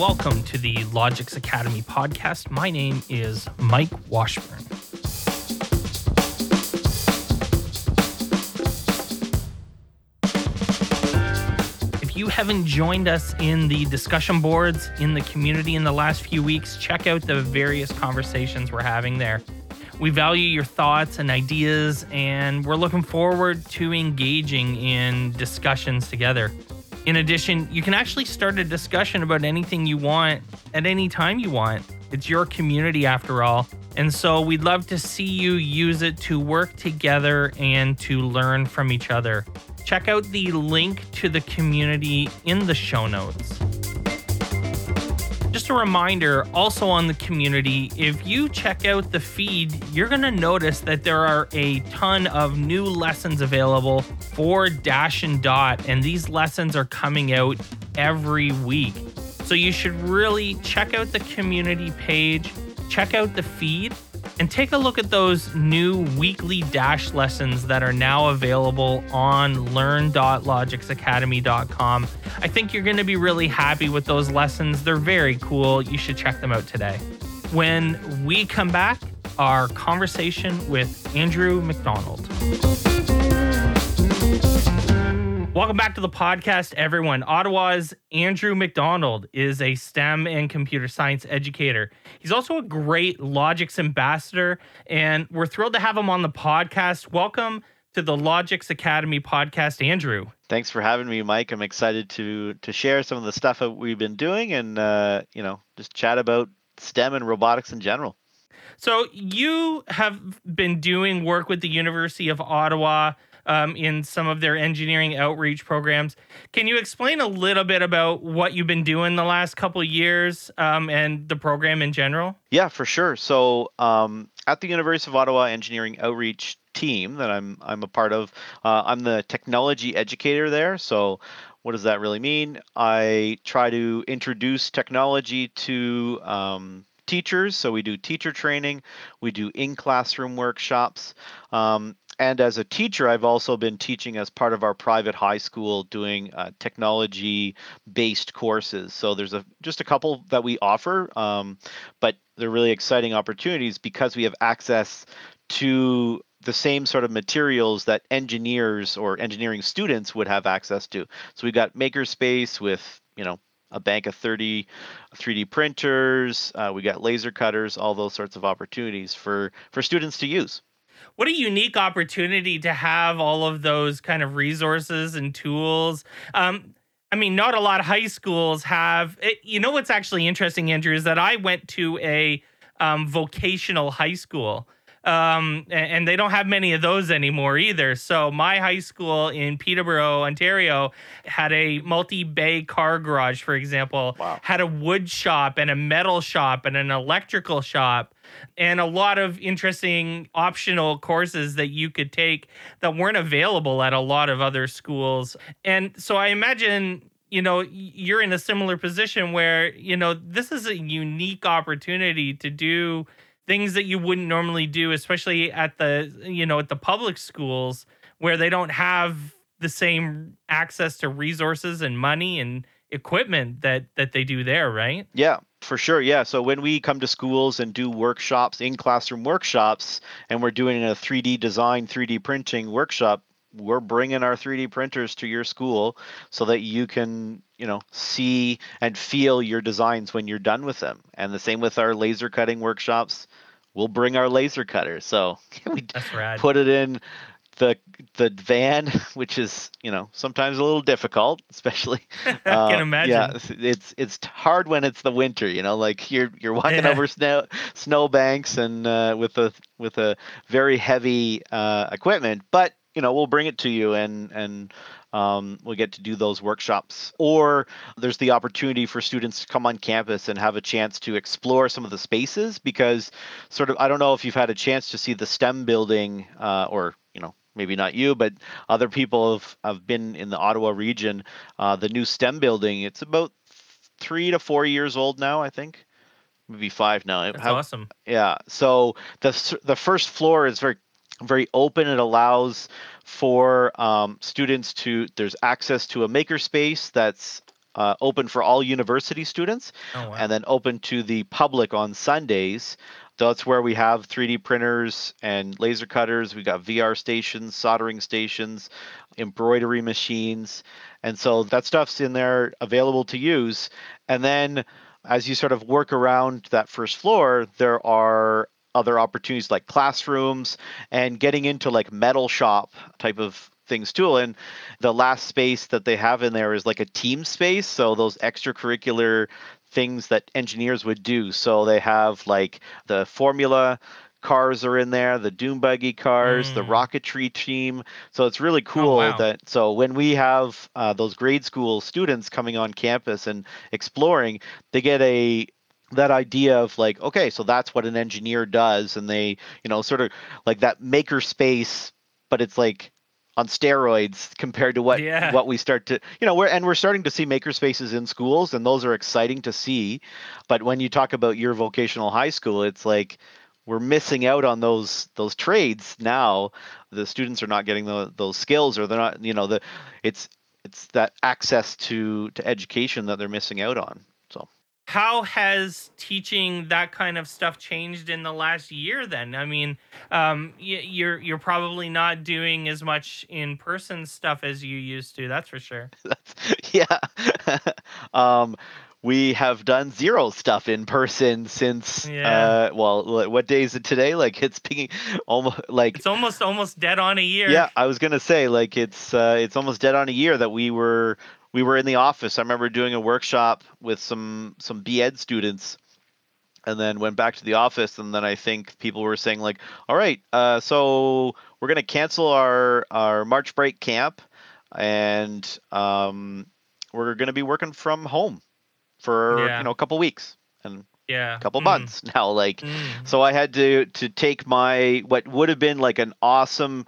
welcome to the Logics Academy podcast. My name is Mike Washburn. If you haven't joined us in the discussion boards in the community in the last few weeks, check out the various conversations we're having there. We value your thoughts and ideas, and we're looking forward to engaging in discussions together. In addition, you can actually start a discussion about anything you want at any time you want. It's your community after all. And so we'd love to see you use it to work together and to learn from each other. Check out the link to the community in the show notes. A reminder also on the community if you check out the feed, you're going to notice that there are a ton of new lessons available for Dash and Dot, and these lessons are coming out every week. So you should really check out the community page, check out the feed, and take a look at those new weekly Dash lessons that are now available on learn.logixacademy.com. I think you're going to be really happy with those lessons. They're very cool. You should check them out today. When we come back, our conversation with Andrew McDonald. Welcome back to the podcast, everyone. Ottawa's Andrew McDonald is a STEM and computer science educator. He's also a great Logix ambassador, and we're thrilled to have him on the podcast. Welcome to the Logix Academy podcast, Andrew. Thanks for having me, Mike. I'm excited to to share some of the stuff that we've been doing, and uh, you know, just chat about STEM and robotics in general. So you have been doing work with the University of Ottawa um, in some of their engineering outreach programs. Can you explain a little bit about what you've been doing the last couple years um, and the program in general? Yeah, for sure. So um, at the University of Ottawa Engineering Outreach team that I'm I'm a part of, uh, I'm the technology educator there. So what does that really mean? I try to introduce technology to um, teachers. So we do teacher training, we do in classroom workshops. Um, and as a teacher, I've also been teaching as part of our private high school doing uh, technology based courses. So there's a just a couple that we offer, um, but they're really exciting opportunities because we have access to the same sort of materials that engineers or engineering students would have access to. So we've got Makerspace with, you know, a bank of 30 3D printers, uh, we got laser cutters, all those sorts of opportunities for for students to use what a unique opportunity to have all of those kind of resources and tools. Um, I mean, not a lot of high schools have. It, you know what's actually interesting, Andrew, is that I went to a um, vocational high school um, and they don't have many of those anymore either. So my high school in Peterborough, Ontario, had a multi-bay car garage, for example, wow. had a wood shop and a metal shop and an electrical shop and a lot of interesting optional courses that you could take that weren't available at a lot of other schools. And so I imagine you know you're in a similar position where you know this is a unique opportunity to do things that you wouldn't normally do, especially at the you know at the public schools where they don't have the same access to resources and money and equipment that that they do there, right? Yeah, for sure. Yeah. So when we come to schools and do workshops, in classroom workshops, and we're doing a 3D design, 3D printing workshop, we're bringing our 3D printers to your school so that you can, you know, see and feel your designs when you're done with them. And the same with our laser cutting workshops. We'll bring our laser cutter. So we put it in the the van, which is you know sometimes a little difficult, especially. Uh, I can imagine. Yeah, it's it's hard when it's the winter. You know, like you're you're walking yeah. over snow snow banks and uh, with a with a very heavy uh, equipment, but you know we'll bring it to you and and um, we'll get to do those workshops or there's the opportunity for students to come on campus and have a chance to explore some of the spaces because sort of i don't know if you've had a chance to see the stem building uh, or maybe not you but other people have, have been in the ottawa region uh, the new stem building it's about three to four years old now i think maybe five now That's How, awesome yeah so the, the first floor is very very open. It allows for um, students to, there's access to a makerspace that's uh, open for all university students, Oh, wow. and then open to the public on Sundays. That's where we have 3D printers and laser cutters. We've got VR stations, soldering stations, embroidery machines, and so that stuff's in there available to use. And then as you sort of work around that first floor, there are other opportunities like classrooms and getting into like metal shop type of things too. And the last space that they have in there is like a team space. So those extracurricular things that engineers would do. So they have like the formula cars are in there, the Doom Buggy cars, the Mm. rocketry team. So it's really cool wow. that so when we have uh, those grade school students coming on campus and exploring, they get a that idea of like okay so that's what an engineer does and they you know sort of like that maker space but it's like on steroids compared to what Yeah. what we start to you know we're and we're starting to see maker spaces in schools and those are exciting to see. But when you talk about your vocational high school it's like we're missing out on those those trades now. The students are not getting the, those skills or they're not you know the it's it's that access to to education that they're missing out on how has teaching that kind of stuff changed in the last year then i mean um you're you're probably not doing as much in person stuff as you used to that's for sure That's, yeah. um, we have done zero stuff in person since. Yeah. Uh, well, what day is it today? Like it's being almost like. it's almost almost dead on a year Yeah, I was gonna say like it's uh, it's almost dead on a year that we were we were in the office. I remember doing a workshop with some some B.Ed students, and then went back to the office. And then I think people were saying like, "All right, uh, so we're gonna cancel our our March break camp, and um, we're gonna be working from home for Yeah. you know a couple weeks and yeah a couple Mm, months now. Like, mm. so I had to to take my what would have been like an awesome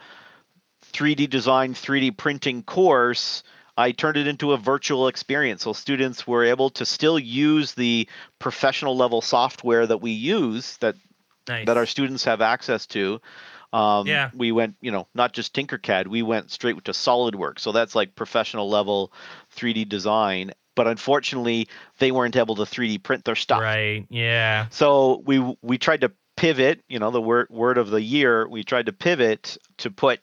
3D design, 3D printing course. I turned it into a virtual experience. So students were able to still use the professional level software that we use that nice that our students have access to. Um, Yeah. We went, you know, not just Tinkercad, we went straight to SolidWorks. So that's like professional level 3D design. But unfortunately, they weren't able to 3D print their stuff. right yeah So we we tried to pivot, you know, the word word of the year. We tried to pivot to put,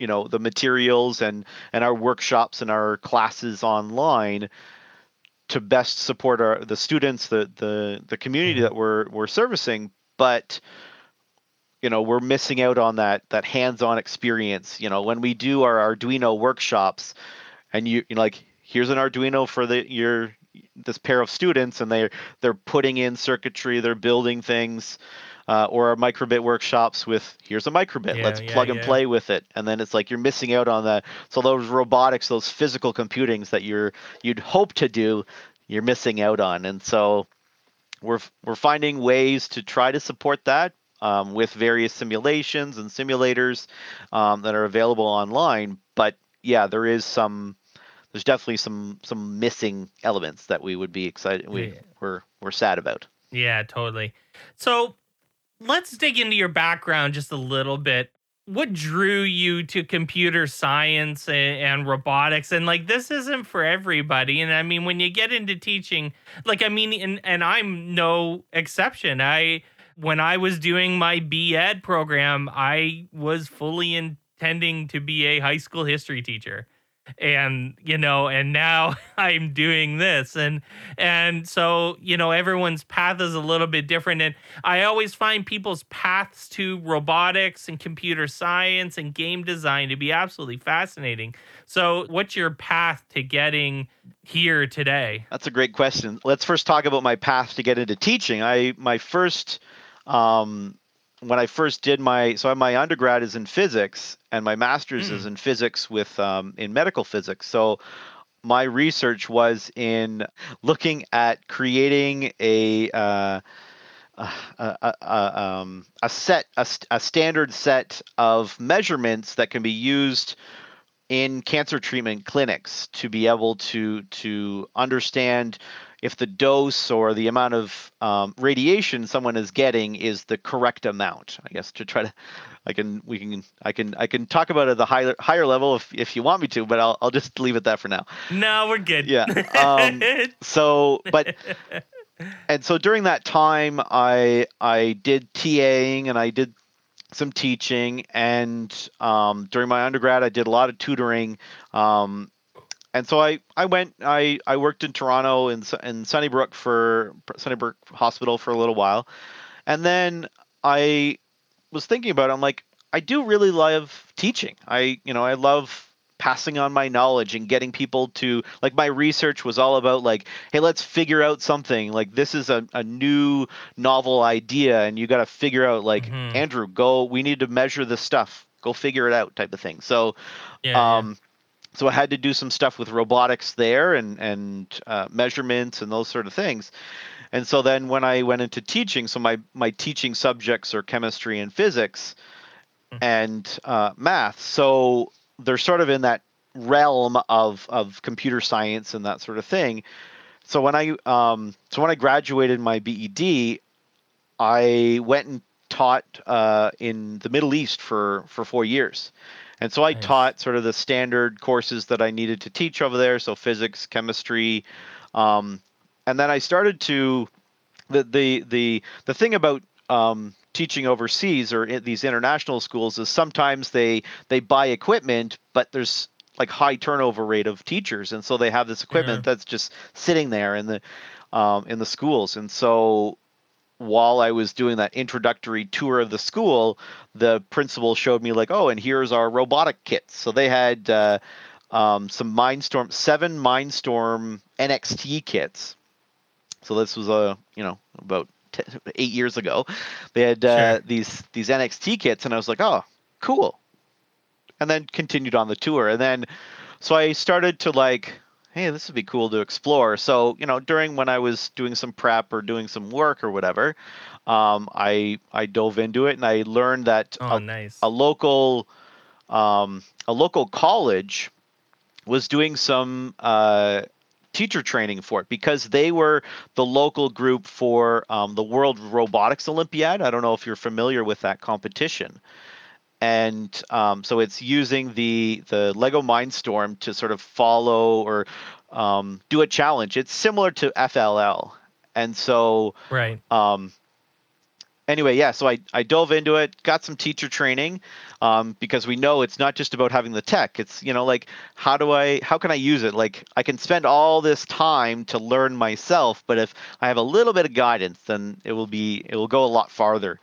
you know, the materials and and our workshops and our classes online to best support our the students, the the the community Mhm. that we're we're servicing. But you know, we're missing out on that that hands-on experience. You know, when we do our Arduino workshops, and you you know, like here's an Arduino for the your this pair of students, and they're they're putting in circuitry, they're building things, uh, or our microbit workshops with here's a microbit, Yeah, let's yeah, plug and yeah. play with it, and then it's like you're missing out on that. So those robotics, those physical computings that you're you'd hope to do, you're missing out on, and so we're we're finding ways to try to support that um, with various simulations and simulators um, that are available online. But yeah, there is some. There's definitely some some missing elements that we would be excited. We Yeah. we're we're sad about. Yeah, totally. So let's dig into your background just a little bit. What drew you to computer science and, and robotics? And like, this isn't for everybody. And I mean, when you get into teaching, like, I mean, and, and I'm no exception. I, when I was doing my B.Ed program, I was fully intending to be a high school history teacher and you know and now i'm doing this and and so you know everyone's path is a little bit different and i always find people's paths to robotics and computer science and game design to be absolutely fascinating so what's your path to getting here today That's a great question. Let's first talk about my path to get into teaching. I my first um, when I first did my so my undergrad is in physics and my master's Mm. is in physics with um, in medical physics. So my research was in looking at creating a uh, a, a, a, um, a set a, a standard set of measurements that can be used in cancer treatment clinics to be able to to understand if the dose or the amount of um, radiation someone is getting is the correct amount. I guess to try to, I can we can I can I can talk about it at the higher higher level if if you want me to, but I'll I'll just leave it that for now. No, we're good. Yeah. Um, so, but and so during that time, I I did TAing and I did some teaching, and um, during my undergrad, I did a lot of tutoring. Um, and so I, I went I, I worked in Toronto in in Sunnybrook for Sunnybrook Hospital for a little while, and then I was thinking about it. I'm like I do really love teaching. I you know I love passing on my knowledge and getting people to like my research was all about like hey let's figure out something like this is a, a new novel idea and you got to figure out like mm-hmm. andrew go we need to measure this stuff go figure it out type of thing so yeah, um yeah. So i had to do some stuff with robotics there and and uh, measurements and those sort of things and so then when i went into teaching so my my teaching subjects are chemistry and physics mm-hmm. and uh, math so they're sort of in that realm of of computer science and that sort of thing. So when I um, so when I graduated my BEd, I went and taught uh, in the Middle East for for four years. And so I nice. taught sort of the standard courses that I needed to teach over there, so physics, chemistry, um, and then I started to the the the the thing about um, teaching overseas or in these international schools is sometimes they they buy equipment, but there's like high turnover rate of teachers, and so they have this equipment that's just sitting there in the um, in the schools, and so while I was doing that introductory tour of the school, the principal showed me like, oh, and here's our robotic kits. So they had uh, um, some Mindstorm, seven Mindstorm NXT kits. So this was a you know about eight years ago. They had uh, sure. these these NXT kits, and I was like, oh, cool. And then continued on the tour, and then so I started to like, hey, this would be cool to explore. So you know, during when I was doing some prep or doing some work or whatever, um, I I dove into it and I learned that oh, a, nice. a local um, a local college was doing some uh, teacher training for it because they were the local group for um, the World Robotics Olympiad. I don't know if you're familiar with that competition. And um, so it's using the the Lego Mindstorm to sort of follow or um, do a challenge. It's similar to FLL, and so right. Um, anyway, yeah, so I, I dove into it, got some teacher training um, because we know it's not just about having the tech. It's, you know, like, how do I, how can I use it? Like, I can spend all this time to learn myself, but if I have a little bit of guidance, then it will be, it will go a lot farther.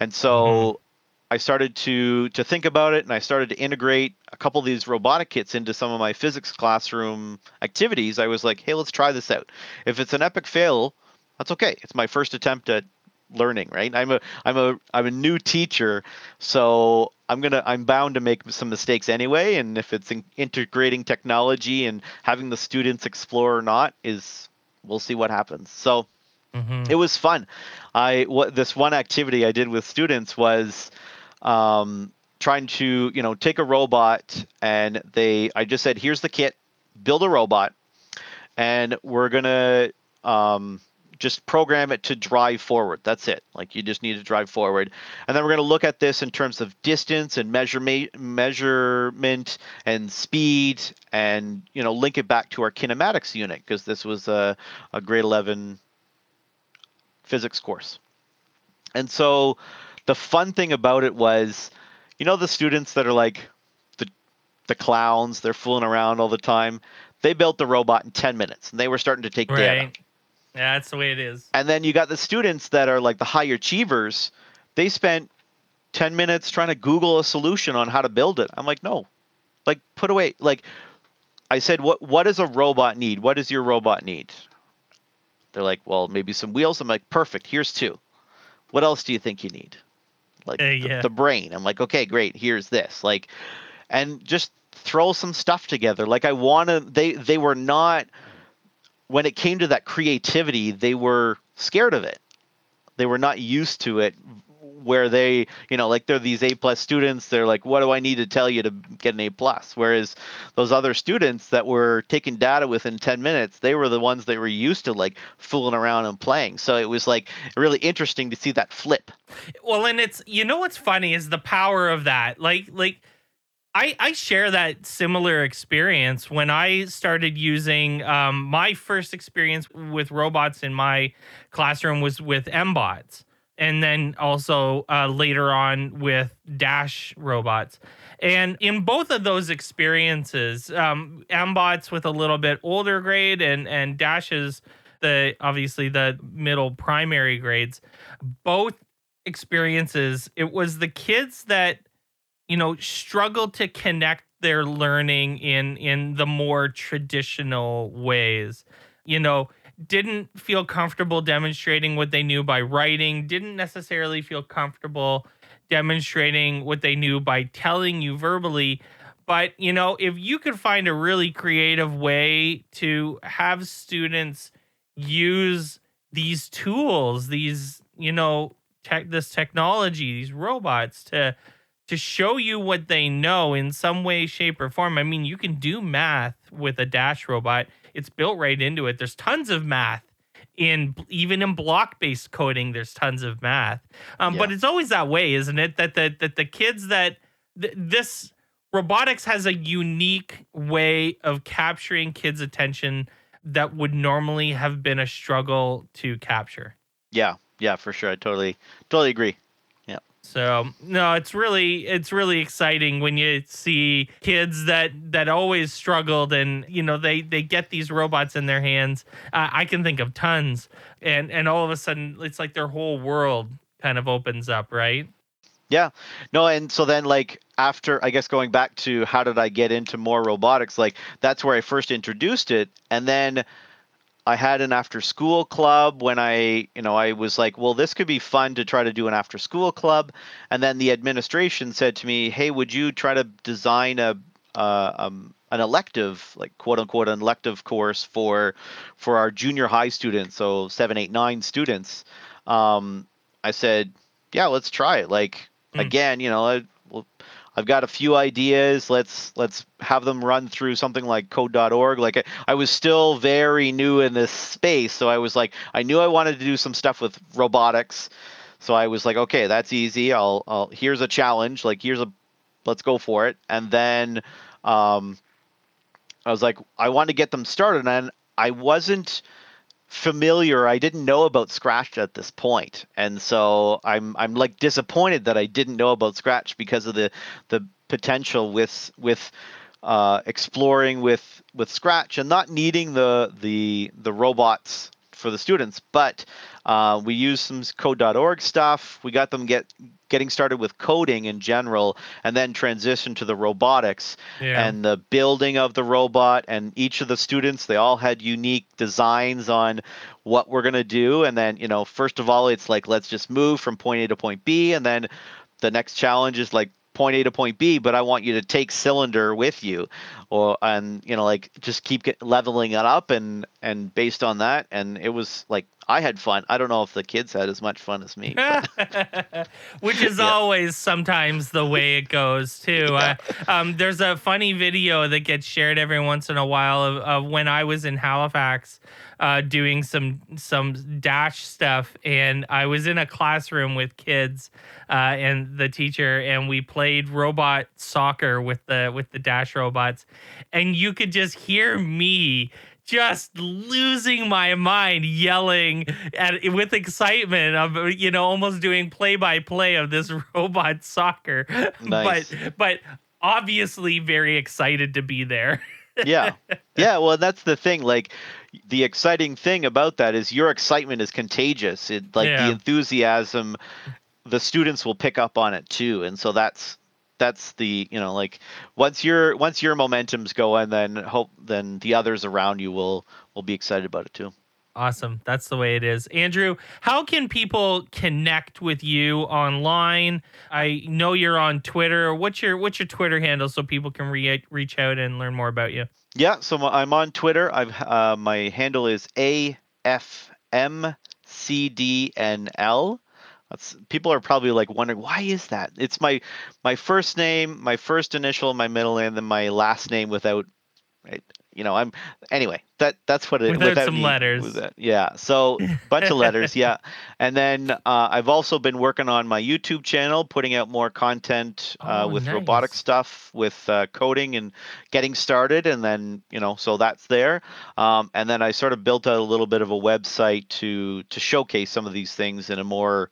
And so mm-hmm. I started to to think about it, and I started to integrate a couple of these robotic kits into some of my physics classroom activities. I was like, hey, let's try this out. If it's an epic fail, that's okay. It's my first attempt at learning, right? I'm a I'm a I'm a new teacher, so I'm gonna I'm bound to make some mistakes anyway. And if it's in integrating technology and having the students explore or not, is we'll see what happens. So mm-hmm. it was fun. I what this one activity I did with students was. Um, trying to you know take a robot and they i just said here's the kit build a robot and we're gonna um, just program it to drive forward. That's it. Like you just need to drive forward. And then we're going to look at this in terms of distance and measurement, measurement and speed, and you know link it back to our kinematics unit because this was a, a grade 11 physics course. And so the fun thing about it was, you know, the students that are like the the clowns, they're fooling around all the time. They built the robot in 10 minutes and they were starting to take right. data yeah, that's the way it is. And then you got the students that are like the high achievers. They spent 10 minutes trying to Google a solution on how to build it. I'm like, no. Like put away like I said what what does a robot need? What does your robot need? They're like, well, maybe some wheels. I'm like, perfect. Here's two. What else do you think you need? Like uh, yeah. the, the brain. I'm like, okay, great. Here's this. Like, and just throw some stuff together. Like I want to. They they were not when it came to that creativity, they were scared of it. They were not used to it. Where they you know like they're these a plus students they're like what do i need to tell you to get an a plus? Whereas those other students that were taking data within 10 minutes they were the ones that were used to like fooling around and playing. So it was like really interesting to see that flip. Well and it's you know what's funny is the power of that. Like like I, I share that similar experience. When I started using um, my first experience with robots in my classroom was with MBOTs and then also uh, later on with Dash robots. And in both of those experiences, um, MBOTs with a little bit older grade and and Dashes the obviously the middle primary grades, both experiences, it was the kids that you know struggled to connect their learning in in the more traditional ways. You know, didn't feel comfortable demonstrating what they knew by writing, didn't necessarily feel comfortable demonstrating what they knew by telling you verbally. But, you know, if you could find a really creative way to have students use these tools, these, you know, tech this technology, these robots to to show you what they know in some way, shape, or form. I mean, you can do math with a dash robot it's built right into it. There's tons of math in even in block based coding. There's tons of math, um, yeah. but it's always that way, isn't it? That the that the kids that th- this robotics has a unique way of capturing kids' attention that would normally have been a struggle to capture. Yeah, yeah, for sure. I totally totally agree. So no, it's really it's really exciting when you see kids that that always struggled and you know they they get these robots in their hands. Uh, I can think of tons, and and all of a sudden it's like their whole world kind of opens up, right? Yeah. No, and so then like after I guess going back to how did I get into more robotics, like that's where I first introduced it. And then I had an after school club when I, you know, I was like, well, this could be fun to try to do an after school club. And then the administration said to me, hey, would you try to design a, uh, um, an elective, like quote unquote, an elective course for, for our junior high students, so seven, eight, nine students. Um, I said, yeah, let's try it. Like mm. again, you know, I, well, I've got a few ideas. Let's let's have them run through something like code.org. Like I, I was still very new in this space, so I was like I knew I wanted to do some stuff with robotics. So I was like, okay, that's easy. I'll, I'll here's a challenge. Like here's a let's go for it. And then um, I was like, I want to get them started, and I wasn't familiar. I didn't know about Scratch at this point, and so I'm I'm like disappointed that I didn't know about Scratch because of the the potential with with uh, exploring with with Scratch and not needing the the the robots for the students, but uh, we used some code.org stuff. We got them get getting started with coding in general, and then transition to the robotics yeah. and the building of the robot. And each of the students, they all had unique designs on what we're gonna do. And then, you know, first of all, it's like let's just move from point A to point B, and then the next challenge is like point A to point B, but I want you to take cylinder with you, or and you know like just keep get, leveling it up and and based on that, and it was like I had fun. I don't know if the kids had as much fun as me, which is yeah. always sometimes the way it goes too. Yeah. Uh, um, there's a funny video that gets shared every once in a while of, of when I was in Halifax uh, doing some some dash stuff, and I was in a classroom with kids uh, and the teacher, and we played robot soccer with the with the dash robots, and you could just hear me just losing my mind yelling at with excitement of you know almost doing play by play of this robot soccer nice. but but obviously very excited to be there yeah yeah well that's the thing like the exciting thing about that is your excitement is contagious. It like yeah. the enthusiasm, the students will pick up on it too, and so that's that's the you know like once your once your momentum's going, then hope then the others around you will will be excited about it too. Awesome. That's the way it is. Andrew, how can people connect with you online? I know you're on Twitter. What's your what's your Twitter handle so people can re- reach out and learn more about you? Yeah, so I'm on Twitter. I've uh, my handle is afmcdnl. That's people are probably like wondering why is that? It's my my first name, my first initial, my middle name, and then my last name without you know, I'm anyway. That that's what it without, without some me, letters. yeah, so bunch of letters. Yeah, and then uh, I've also been working on my YouTube channel, putting out more content uh, Oh, with nice. robotic stuff, with uh, coding and getting started, and then you know, so that's there. Um, and then I sort of built out a little bit of a website to to showcase some of these things in a more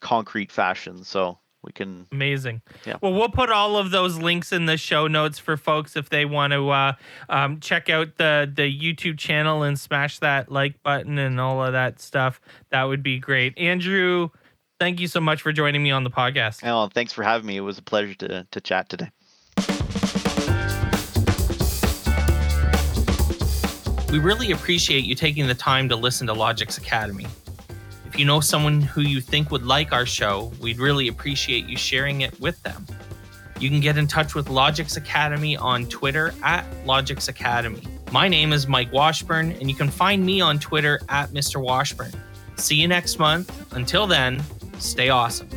concrete fashion. So we can Amazing. Yeah. Well, we'll put all of those links in the show notes for folks if they want to uh, um, check out the the YouTube channel and smash that like button and all of that stuff. That would be great. Andrew, thank you so much for joining me on the podcast. Oh, thanks for having me. It was a pleasure to to chat today. We really appreciate you taking the time to listen to logics Academy. You know someone who you think would like our show, we'd really appreciate you sharing it with them. You can get in touch with Logix Academy on Twitter at Logix Academy. My name is Mike Washburn, and you can find me on Twitter at Mr. Washburn. See you next month. Until then, stay awesome.